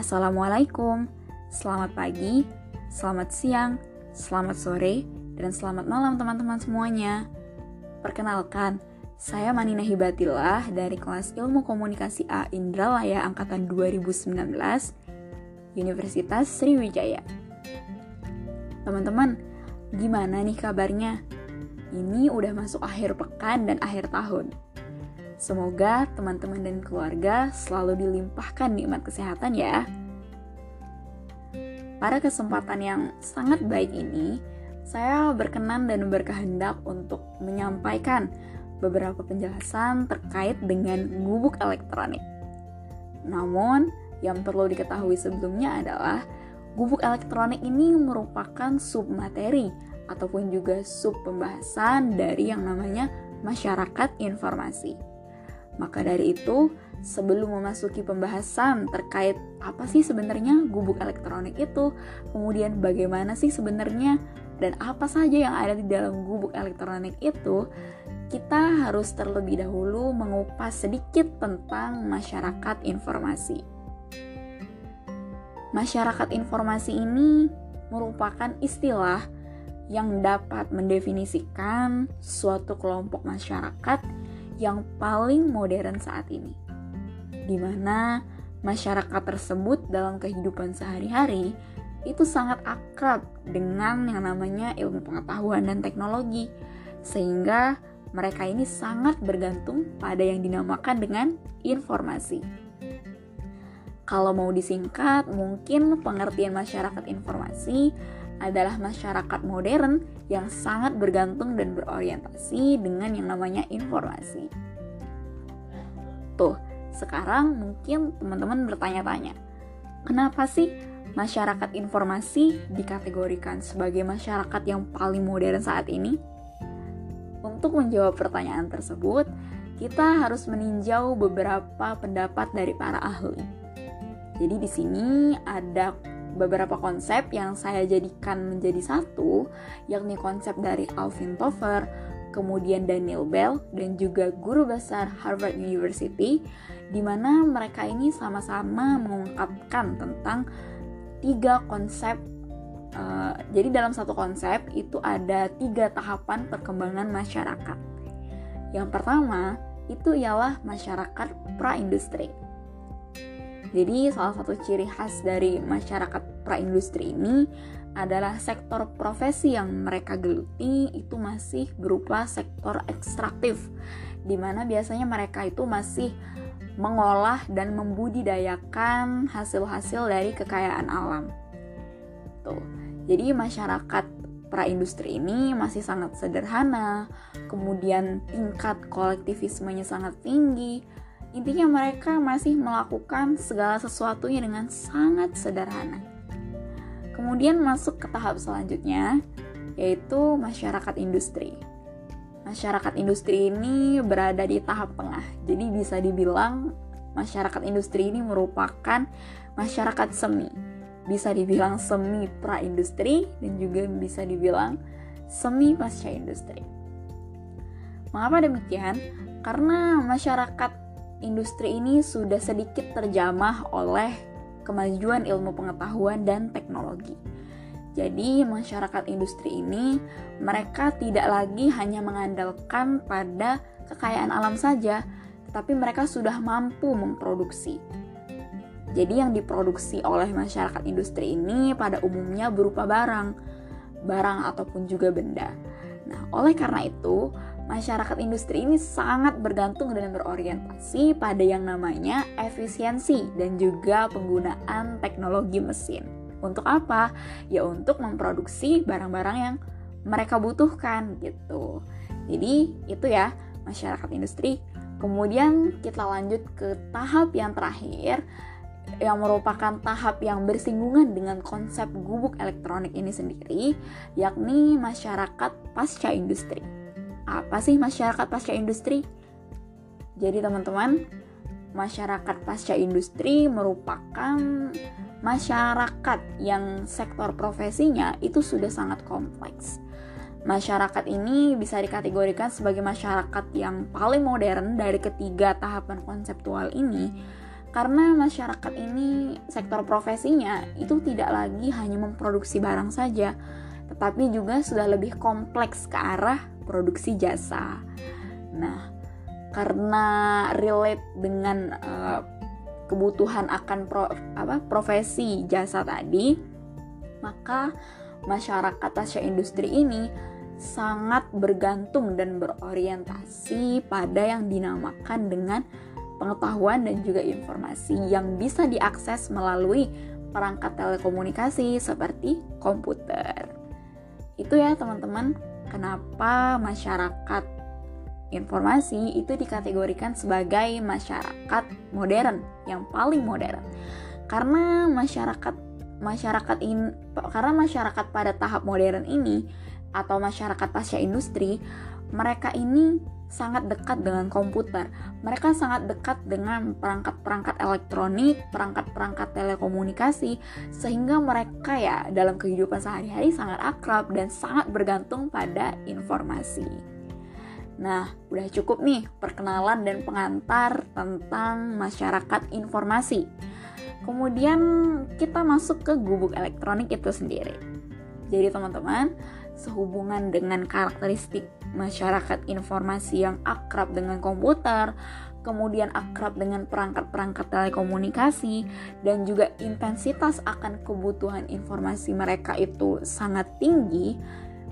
Assalamualaikum, selamat pagi, selamat siang, selamat sore, dan selamat malam teman-teman semuanya. Perkenalkan, saya Manina Hibatillah dari kelas Ilmu Komunikasi A Indralaya Angkatan 2019, Universitas Sriwijaya. Teman-teman, gimana nih kabarnya? Ini udah masuk akhir pekan dan akhir tahun. Semoga teman-teman dan keluarga selalu dilimpahkan nikmat kesehatan ya. Pada kesempatan yang sangat baik ini, saya berkenan dan berkehendak untuk menyampaikan beberapa penjelasan terkait dengan gubuk elektronik. Namun, yang perlu diketahui sebelumnya adalah gubuk elektronik ini merupakan submateri ataupun juga sub pembahasan dari yang namanya masyarakat informasi. Maka dari itu, sebelum memasuki pembahasan terkait apa sih sebenarnya gubuk elektronik itu, kemudian bagaimana sih sebenarnya dan apa saja yang ada di dalam gubuk elektronik itu, kita harus terlebih dahulu mengupas sedikit tentang masyarakat informasi. Masyarakat informasi ini merupakan istilah yang dapat mendefinisikan suatu kelompok masyarakat yang paling modern saat ini, di mana masyarakat tersebut dalam kehidupan sehari-hari itu sangat akrab dengan yang namanya ilmu pengetahuan dan teknologi, sehingga mereka ini sangat bergantung pada yang dinamakan dengan informasi. Kalau mau disingkat, mungkin pengertian masyarakat informasi adalah masyarakat modern yang sangat bergantung dan berorientasi dengan yang namanya informasi. Tuh, sekarang mungkin teman-teman bertanya-tanya, kenapa sih masyarakat informasi dikategorikan sebagai masyarakat yang paling modern saat ini? Untuk menjawab pertanyaan tersebut, kita harus meninjau beberapa pendapat dari para ahli. Jadi di sini ada beberapa konsep yang saya jadikan menjadi satu, yakni konsep dari Alvin Toffler, kemudian Daniel Bell, dan juga guru besar Harvard University, di mana mereka ini sama-sama mengungkapkan tentang tiga konsep. Uh, jadi dalam satu konsep itu ada tiga tahapan perkembangan masyarakat. Yang pertama itu ialah masyarakat pra-industri. Jadi salah satu ciri khas dari masyarakat praindustri ini adalah sektor profesi yang mereka geluti itu masih berupa sektor ekstraktif di mana biasanya mereka itu masih mengolah dan membudidayakan hasil-hasil dari kekayaan alam. Tuh. Jadi masyarakat praindustri ini masih sangat sederhana, kemudian tingkat kolektivismenya sangat tinggi, Intinya mereka masih melakukan segala sesuatunya dengan sangat sederhana. Kemudian masuk ke tahap selanjutnya, yaitu masyarakat industri. Masyarakat industri ini berada di tahap tengah, jadi bisa dibilang masyarakat industri ini merupakan masyarakat semi. Bisa dibilang semi pra-industri dan juga bisa dibilang semi pasca industri. Mengapa demikian? Karena masyarakat industri ini sudah sedikit terjamah oleh kemajuan ilmu pengetahuan dan teknologi. Jadi, masyarakat industri ini mereka tidak lagi hanya mengandalkan pada kekayaan alam saja, tetapi mereka sudah mampu memproduksi. Jadi, yang diproduksi oleh masyarakat industri ini pada umumnya berupa barang, barang ataupun juga benda. Nah, oleh karena itu, masyarakat industri ini sangat bergantung dan berorientasi pada yang namanya efisiensi dan juga penggunaan teknologi mesin. Untuk apa? Ya untuk memproduksi barang-barang yang mereka butuhkan gitu. Jadi itu ya masyarakat industri. Kemudian kita lanjut ke tahap yang terakhir yang merupakan tahap yang bersinggungan dengan konsep gubuk elektronik ini sendiri, yakni masyarakat pasca industri apa sih masyarakat pasca industri? Jadi teman-teman, masyarakat pasca industri merupakan masyarakat yang sektor profesinya itu sudah sangat kompleks. Masyarakat ini bisa dikategorikan sebagai masyarakat yang paling modern dari ketiga tahapan konseptual ini karena masyarakat ini sektor profesinya itu tidak lagi hanya memproduksi barang saja, tetapi juga sudah lebih kompleks ke arah produksi jasa. Nah, karena relate dengan uh, kebutuhan akan pro, apa, profesi jasa tadi, maka masyarakat Asia industri ini sangat bergantung dan berorientasi pada yang dinamakan dengan pengetahuan dan juga informasi yang bisa diakses melalui perangkat telekomunikasi seperti komputer. Itu ya teman-teman, kenapa masyarakat informasi itu dikategorikan sebagai masyarakat modern yang paling modern. Karena masyarakat masyarakat in, karena masyarakat pada tahap modern ini atau masyarakat pasca industri, mereka ini sangat dekat dengan komputer. Mereka sangat dekat dengan perangkat-perangkat elektronik, perangkat-perangkat telekomunikasi, sehingga mereka ya dalam kehidupan sehari-hari sangat akrab dan sangat bergantung pada informasi. Nah, udah cukup nih perkenalan dan pengantar tentang masyarakat informasi. Kemudian kita masuk ke gubuk elektronik itu sendiri. Jadi teman-teman, sehubungan dengan karakteristik masyarakat informasi yang akrab dengan komputer, kemudian akrab dengan perangkat-perangkat telekomunikasi, dan juga intensitas akan kebutuhan informasi mereka itu sangat tinggi,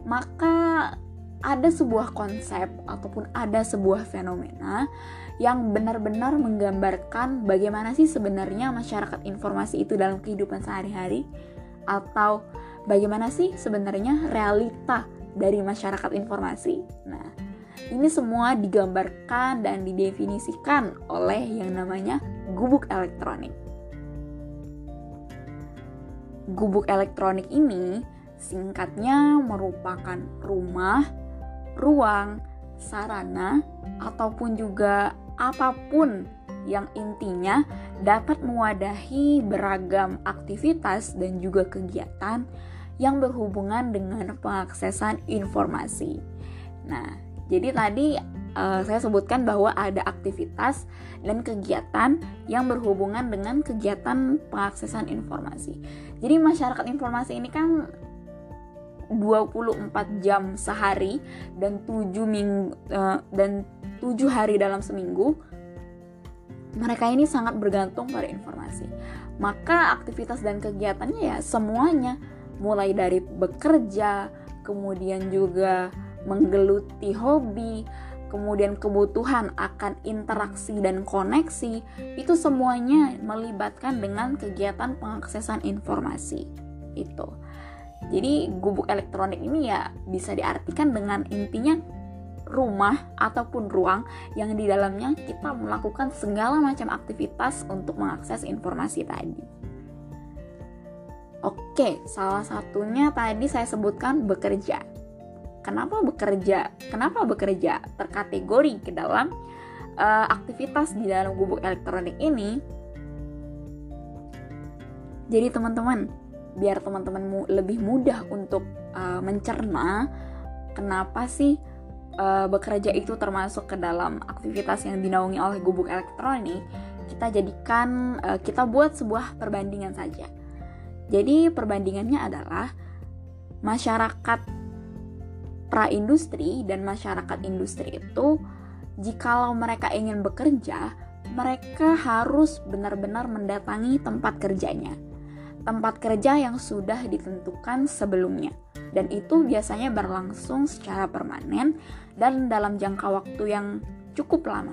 maka ada sebuah konsep ataupun ada sebuah fenomena yang benar-benar menggambarkan bagaimana sih sebenarnya masyarakat informasi itu dalam kehidupan sehari-hari atau bagaimana sih sebenarnya realita dari masyarakat informasi. Nah, ini semua digambarkan dan didefinisikan oleh yang namanya gubuk elektronik. Gubuk elektronik ini singkatnya merupakan rumah, ruang, sarana, ataupun juga apa pun yang intinya dapat mewadahi beragam aktivitas dan juga kegiatan yang berhubungan dengan pengaksesan informasi. Nah, jadi tadi uh, saya sebutkan bahwa ada aktivitas dan kegiatan yang berhubungan dengan kegiatan pengaksesan informasi. Jadi masyarakat informasi ini kan 24 jam sehari dan 7 minggu uh, dan 7 hari dalam seminggu mereka ini sangat bergantung pada informasi. Maka aktivitas dan kegiatannya ya semuanya mulai dari bekerja, kemudian juga menggeluti hobi, kemudian kebutuhan akan interaksi dan koneksi, itu semuanya melibatkan dengan kegiatan pengaksesan informasi. Itu. Jadi gubuk elektronik ini ya bisa diartikan dengan intinya rumah ataupun ruang yang di dalamnya kita melakukan segala macam aktivitas untuk mengakses informasi tadi. Oke, salah satunya tadi saya sebutkan bekerja. Kenapa bekerja? Kenapa bekerja terkategori ke dalam uh, aktivitas di dalam gubuk elektronik ini? Jadi teman-teman, biar teman-teman lebih mudah untuk uh, mencerna kenapa sih uh, bekerja itu termasuk ke dalam aktivitas yang dinaungi oleh gubuk elektronik, kita jadikan uh, kita buat sebuah perbandingan saja. Jadi perbandingannya adalah masyarakat praindustri dan masyarakat industri itu jikalau mereka ingin bekerja, mereka harus benar-benar mendatangi tempat kerjanya. Tempat kerja yang sudah ditentukan sebelumnya. Dan itu biasanya berlangsung secara permanen dan dalam jangka waktu yang cukup lama.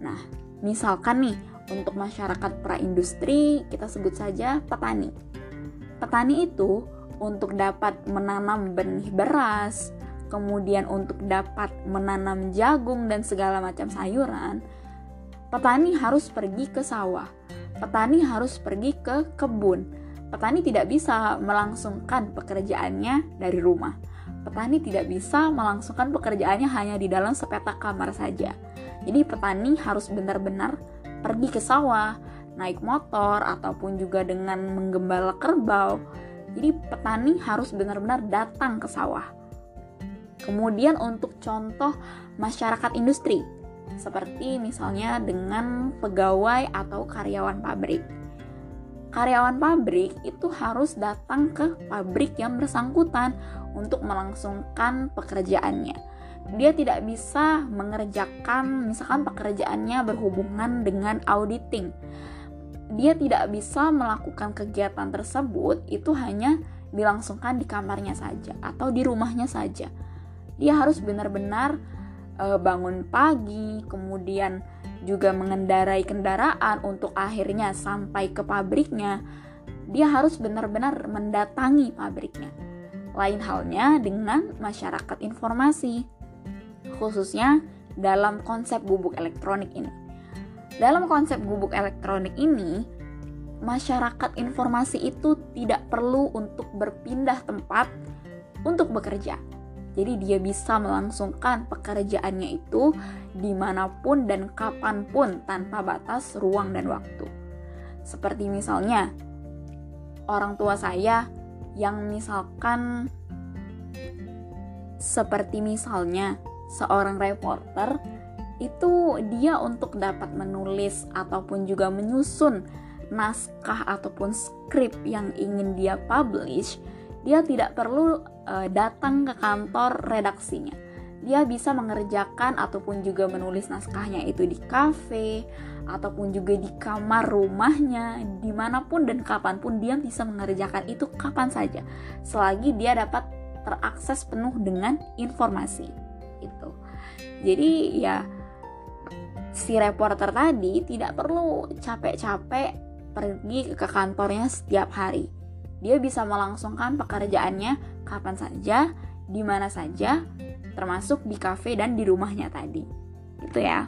Nah, misalkan nih, untuk masyarakat praindustri, kita sebut saja petani petani itu untuk dapat menanam benih beras, kemudian untuk dapat menanam jagung dan segala macam sayuran, petani harus pergi ke sawah. Petani harus pergi ke kebun. Petani tidak bisa melangsungkan pekerjaannya dari rumah. Petani tidak bisa melangsungkan pekerjaannya hanya di dalam sepetak kamar saja. Jadi petani harus benar-benar pergi ke sawah, naik motor ataupun juga dengan menggembala kerbau. Jadi petani harus benar-benar datang ke sawah. Kemudian untuk contoh masyarakat industri. seperti misalnya dengan pegawai atau karyawan pabrik. Karyawan pabrik itu harus datang ke pabrik yang bersangkutan untuk melangsungkan pekerjaannya. Dia tidak bisa mengerjakan misalkan pekerjaannya berhubungan dengan auditing. Dia tidak bisa melakukan kegiatan tersebut itu hanya dilangsungkan di kamarnya saja atau di rumahnya saja. Dia harus benar-benar uh, bangun pagi, kemudian juga mengendarai kendaraan untuk akhirnya sampai ke pabriknya, dia harus benar-benar mendatangi pabriknya. Lain halnya dengan masyarakat informasi, khususnya dalam konsep gubuk elektronik ini. Dalam konsep gubuk elektronik ini, masyarakat informasi itu tidak perlu untuk berpindah tempat untuk bekerja jadi dia bisa melangsungkan pekerjaannya itu di mana pun dan kapan pun tanpa batas ruang dan waktu. Seperti misalnya orang tua saya yang misalkan seperti misalnya seorang reporter itu dia untuk dapat menulis ataupun juga menyusun naskah ataupun skrip yang ingin dia publish dia tidak perlu uh, datang ke kantor redaksinya. Dia bisa mengerjakan ataupun juga menulis naskahnya itu di kafe ataupun juga di kamar rumahnya, di mana pun dan kapan pun dia bisa mengerjakan itu kapan saja, selagi dia dapat terakses penuh dengan informasi itu. Jadi ya si reporter tadi tidak perlu capek-capek pergi ke kantornya setiap hari dia bisa melangsungkan pekerjaannya kapan saja, di mana saja, termasuk di kafe dan di rumahnya tadi. Gitu ya.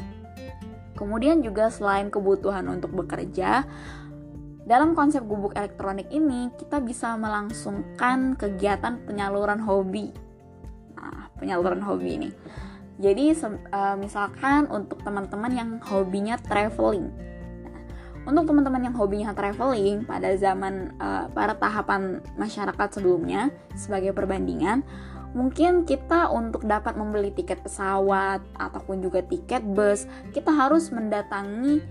Kemudian juga selain kebutuhan untuk bekerja, dalam konsep gubuk elektronik ini kita bisa melangsungkan kegiatan penyaluran hobi. Nah, penyaluran hobi ini. Jadi uh, misalkan untuk teman-teman yang hobinya traveling, untuk teman-teman yang hobinya traveling pada zaman uh, para tahapan masyarakat sebelumnya sebagai perbandingan, mungkin kita untuk dapat membeli tiket pesawat ataupun juga tiket bus, kita harus mendatangi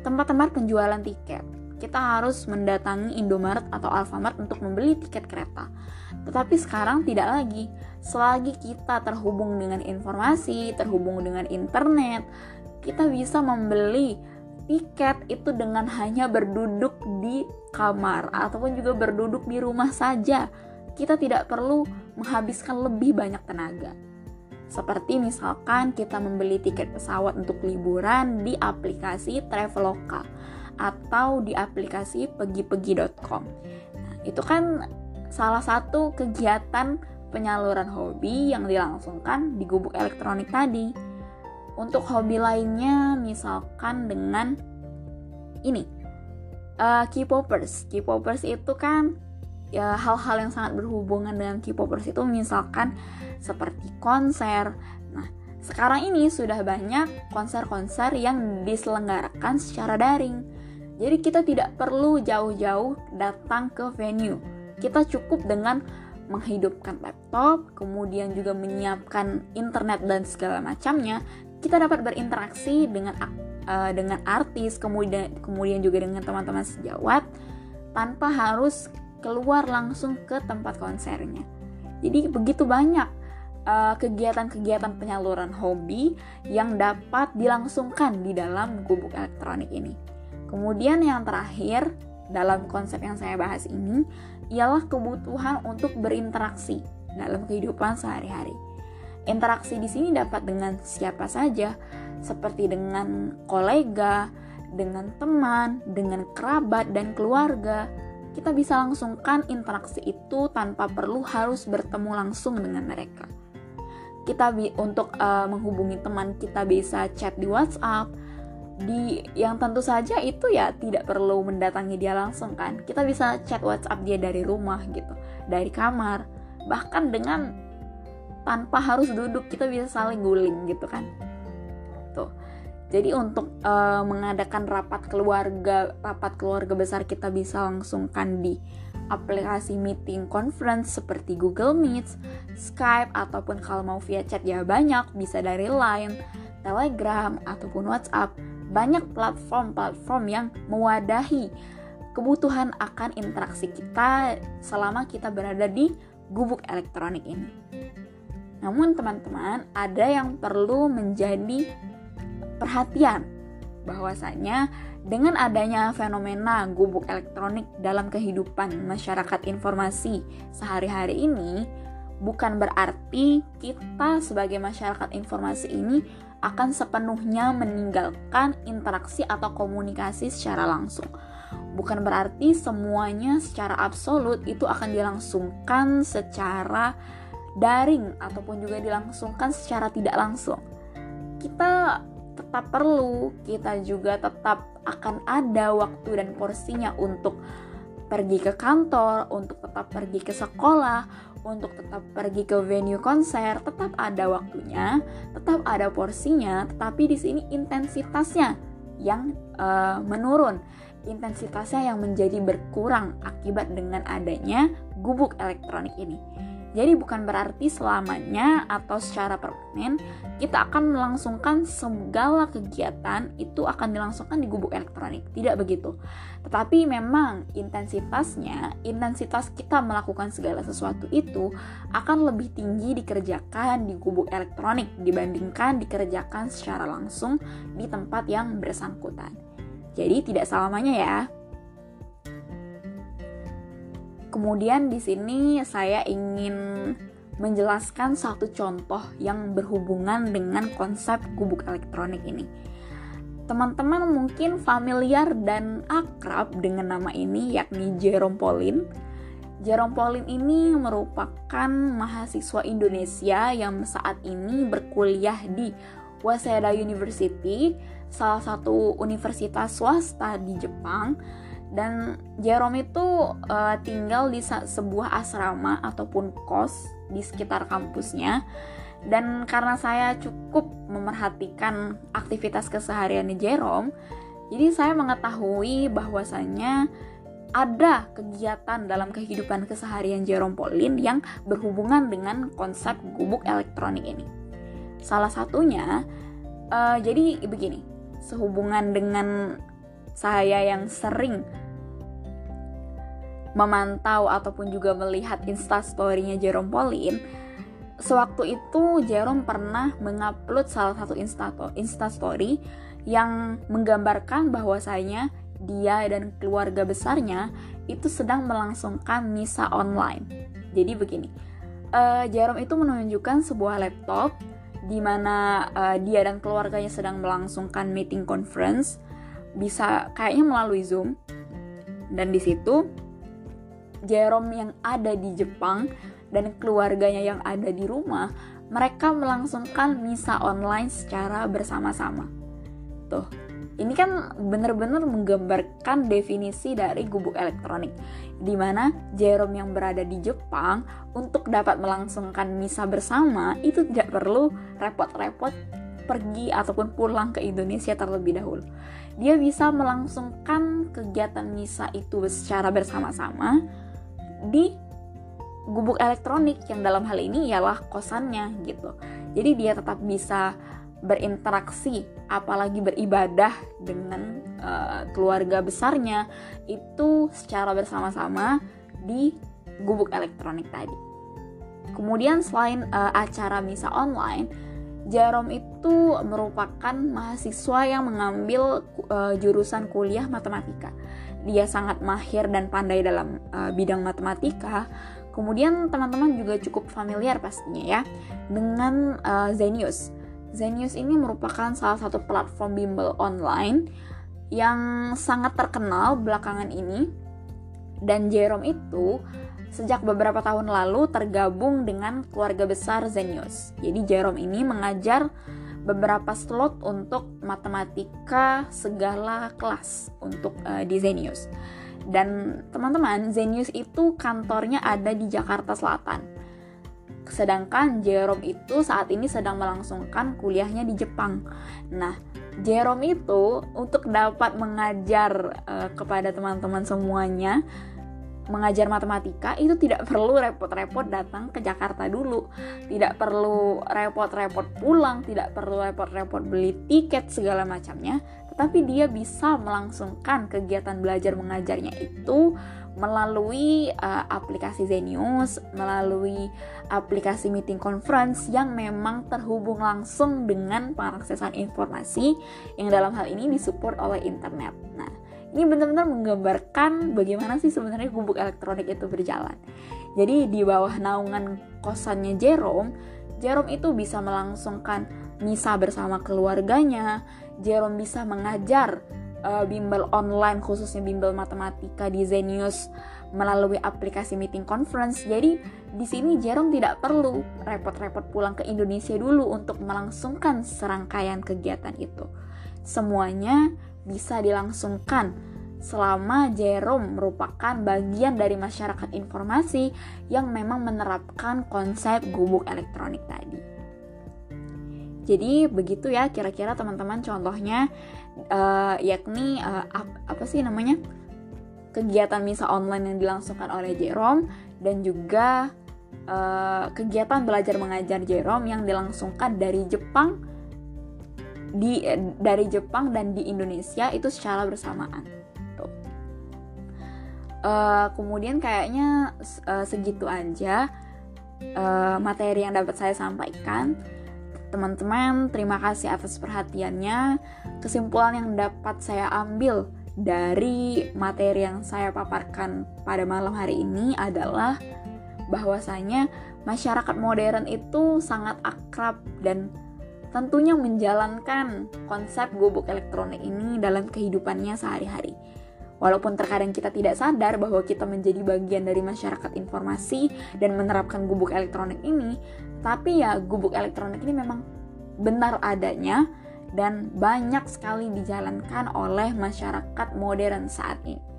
tempat-tempat penjualan tiket. Kita harus mendatangi Indomaret atau Alfamart untuk membeli tiket kereta. Tetapi sekarang tidak lagi. Selagi kita terhubung dengan informasi, terhubung dengan internet, kita bisa membeli tiket itu dengan hanya berduduk di kamar ataupun juga berduduk di rumah saja. Kita tidak perlu menghabiskan lebih banyak tenaga. Seperti misalkan kita membeli tiket pesawat untuk liburan di aplikasi Traveloka atau di aplikasi pegi-pegi.com. Nah, itu kan salah satu kegiatan penyaluran hobi yang dilangsungkan di gubuk elektronik tadi. Untuk hobi lainnya, misalkan dengan ini uh, K-popers. K-popers itu kan ya hal-hal yang sangat berhubungan dengan K-popers itu misalkan seperti konser. Nah, sekarang ini sudah banyak konser-konser yang diselenggarakan secara daring. Jadi kita tidak perlu jauh-jauh datang ke venue. Kita cukup dengan menghidupkan laptop, kemudian juga menyiapkan internet dan segala macamnya, kita dapat berinteraksi dengan uh, dengan artis kemudian kemudian juga dengan teman-teman sejawat tanpa harus keluar langsung ke tempat konsernya. Jadi begitu banyak kegiatan kegiatan-kegiatan penyaluran hobi yang dapat dilangsungkan di dalam gubuk elektronik ini. Kemudian yang terakhir dalam konsep yang saya bahas ini ialah kebutuhan untuk berinteraksi dalam kehidupan sehari-hari. Interaksi di sini dapat dengan siapa saja, seperti dengan kolega, dengan teman, dengan kerabat dan keluarga. Kita bisa langsungkan interaksi itu tanpa perlu harus bertemu langsung dengan mereka. Kita bi untuk uh, menghubungi teman kita bisa chat di WhatsApp, di yang tentu saja itu ya tidak perlu mendatangi dia langsung kan. Kita bisa chat WhatsApp dia dari rumah gitu, dari kamar, bahkan dengan tanpa harus duduk kita bisa saling guling gitu kan tuh jadi untuk uh, mengadakan rapat keluarga rapat keluarga besar kita bisa langsungkan di aplikasi meeting conference seperti Google Meet, Skype ataupun kalau mau via chat ya banyak bisa dari Line Telegram, ataupun WhatsApp. Banyak platform-platform yang mewadahi kebutuhan akan interaksi kita selama kita berada di gubuk elektronik ini. Namun teman-teman, ada yang perlu menjadi perhatian bahwasanya dengan adanya fenomena gubuk elektronik dalam kehidupan masyarakat informasi sehari-hari ini, bukan berarti kita sebagai masyarakat informasi ini akan sepenuhnya meninggalkan interaksi atau komunikasi secara langsung. Bukan berarti semuanya secara absolut itu akan dilangsungkan secara daring ataupun juga dilangsungkan secara tidak langsung. Kita tetap perlu, kita juga tetap akan ada waktu dan porsinya untuk pergi ke kantor, untuk tetap pergi ke sekolah, untuk tetap pergi ke venue konser, tetap ada waktunya, tetap ada porsinya, tetapi di sini intensitasnya yang uh, menurun, intensitasnya yang menjadi berkurang akibat dengan adanya gubuk elektronik ini. Jadi bukan berarti selamanya atau secara permanen kita akan melangsungkan segala kegiatan itu akan dilangsungkan di gubuk elektronik. Tidak begitu. Tetapi memang intensitasnya, intensitas kita melakukan segala sesuatu itu akan lebih tinggi dikerjakan di gubuk elektronik dibandingkan dikerjakan secara langsung di tempat yang bersangkutan. Jadi tidak selamanya ya. Kemudian di sini saya ingin menjelaskan satu contoh yang berhubungan dengan konsep gubuk elektronik ini. Teman-teman mungkin familiar dan akrab dengan nama ini yakni Jerome Pauline. Jerome Pauline ini merupakan mahasiswa Indonesia yang saat ini berkuliah di Waseda University, salah satu universitas swasta di Jepang dan Jerome itu uh, tinggal di sebuah asrama ataupun kos di sekitar kampusnya dan karena saya cukup memerhatikan aktivitas keseharian Jerome jadi saya mengetahui bahwasannya ada kegiatan dalam kehidupan keseharian Jerome Pauline yang berhubungan dengan konsep gubuk elektronik ini. Salah satunya, uh, jadi begini, sehubungan dengan saya yang sering memantau ataupun juga melihat instastorynya Jerome Pauline, sewaktu itu Jerome pernah mengupload salah satu instastory yang menggambarkan bahwasanya dia dan keluarga besarnya itu sedang melangsungkan misa online. Jadi begini, uh, Jerome itu menunjukkan sebuah laptop di mana uh, dia dan keluarganya sedang melangsungkan meeting conference, bisa kayaknya melalui Zoom. Dan di situ Jerome yang ada di Jepang dan keluarganya yang ada di rumah, mereka melangsungkan misa online secara bersama-sama. Tuh, ini kan benar-benar menggambarkan definisi dari gubuk elektronik, di mana Jerome yang berada di Jepang untuk dapat melangsungkan misa bersama itu tidak perlu repot-repot pergi ataupun pulang ke Indonesia terlebih dahulu. Dia bisa melangsungkan kegiatan misa itu secara bersama-sama di gubuk elektronik yang dalam hal ini ialah kosannya gitu. Jadi dia tetap bisa berinteraksi apalagi beribadah dengan uh, keluarga besarnya itu secara bersama-sama di gubuk elektronik tadi. Kemudian selain uh, acara misa online, Jerome itu merupakan mahasiswa yang mengambil uh, jurusan kuliah matematika dia sangat mahir dan pandai dalam uh, bidang matematika, kemudian teman-teman juga cukup familiar pastinya ya dengan uh, Zenius. Zenius ini merupakan salah satu platform bimbel online yang sangat terkenal belakangan ini dan Jerome itu sejak beberapa tahun lalu tergabung dengan keluarga besar Zenius. Jadi Jerome ini mengajar beberapa slot untuk matematika segala kelas untuk uh, di Zenius. Dan teman-teman, Zenius itu kantornya ada di Jakarta Selatan. Sedangkan Jerome itu saat ini sedang melangsungkan kuliahnya di Jepang. Nah, Jerome itu untuk dapat mengajar uh, kepada teman-teman semuanya mengajar matematika itu tidak perlu repot-repot datang ke Jakarta dulu, tidak perlu repot-repot pulang, tidak perlu repot-repot beli tiket segala macamnya, tetapi dia bisa melangsungkan kegiatan belajar mengajarnya itu melalui uh, aplikasi Zenius, melalui aplikasi meeting conference yang memang terhubung langsung dengan pengaksesan informasi yang dalam hal ini disupport oleh internet. Nah, ini benar-benar menggambarkan bagaimana sih sebenarnya gubuk elektronik itu berjalan. Jadi di bawah naungan kosannya Jerome, Jerome itu bisa melangsungkan misa bersama keluarganya. Jerome bisa mengajar uh, bimbel online khususnya bimbel matematika di Zenius melalui aplikasi meeting conference. Jadi di sini Jerome tidak perlu repot-repot pulang ke Indonesia dulu untuk melangsungkan serangkaian kegiatan itu. Semuanya bisa dilangsungkan selama Jerome merupakan bagian dari masyarakat informasi yang memang menerapkan konsep gubuk elektronik tadi. Jadi begitu ya kira-kira teman-teman contohnya uh, yakni uh, ap apa sih namanya kegiatan misa online yang dilangsungkan oleh Jerome dan juga uh, kegiatan belajar mengajar Jerome yang dilangsungkan dari Jepang di dari Jepang dan di Indonesia itu secara bersamaan. Tuh. Uh, kemudian kayaknya uh, segitu aja uh, materi yang dapat saya sampaikan. Teman-teman, terima kasih atas perhatiannya. Kesimpulan yang dapat saya ambil dari materi yang saya paparkan pada malam hari ini adalah bahwasanya masyarakat modern itu sangat akrab dan tentunya menjalankan konsep gubuk elektronik ini dalam kehidupannya sehari-hari. Walaupun terkadang kita tidak sadar bahwa kita menjadi bagian dari masyarakat informasi dan menerapkan gubuk elektronik ini, tapi ya gubuk elektronik ini memang benar adanya dan banyak sekali dijalankan oleh masyarakat modern saat ini.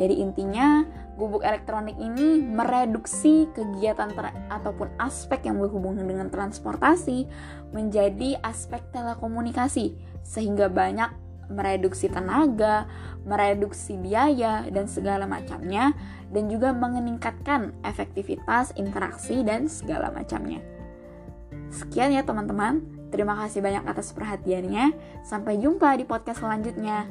Jadi intinya gubuk elektronik ini mereduksi kegiatan ataupun aspek yang berhubungan dengan transportasi menjadi aspek telekomunikasi sehingga banyak mereduksi tenaga, mereduksi biaya dan segala macamnya dan juga meningkatkan efektivitas interaksi dan segala macamnya. Sekian ya teman-teman. Terima kasih banyak atas perhatiannya. Sampai jumpa di podcast selanjutnya.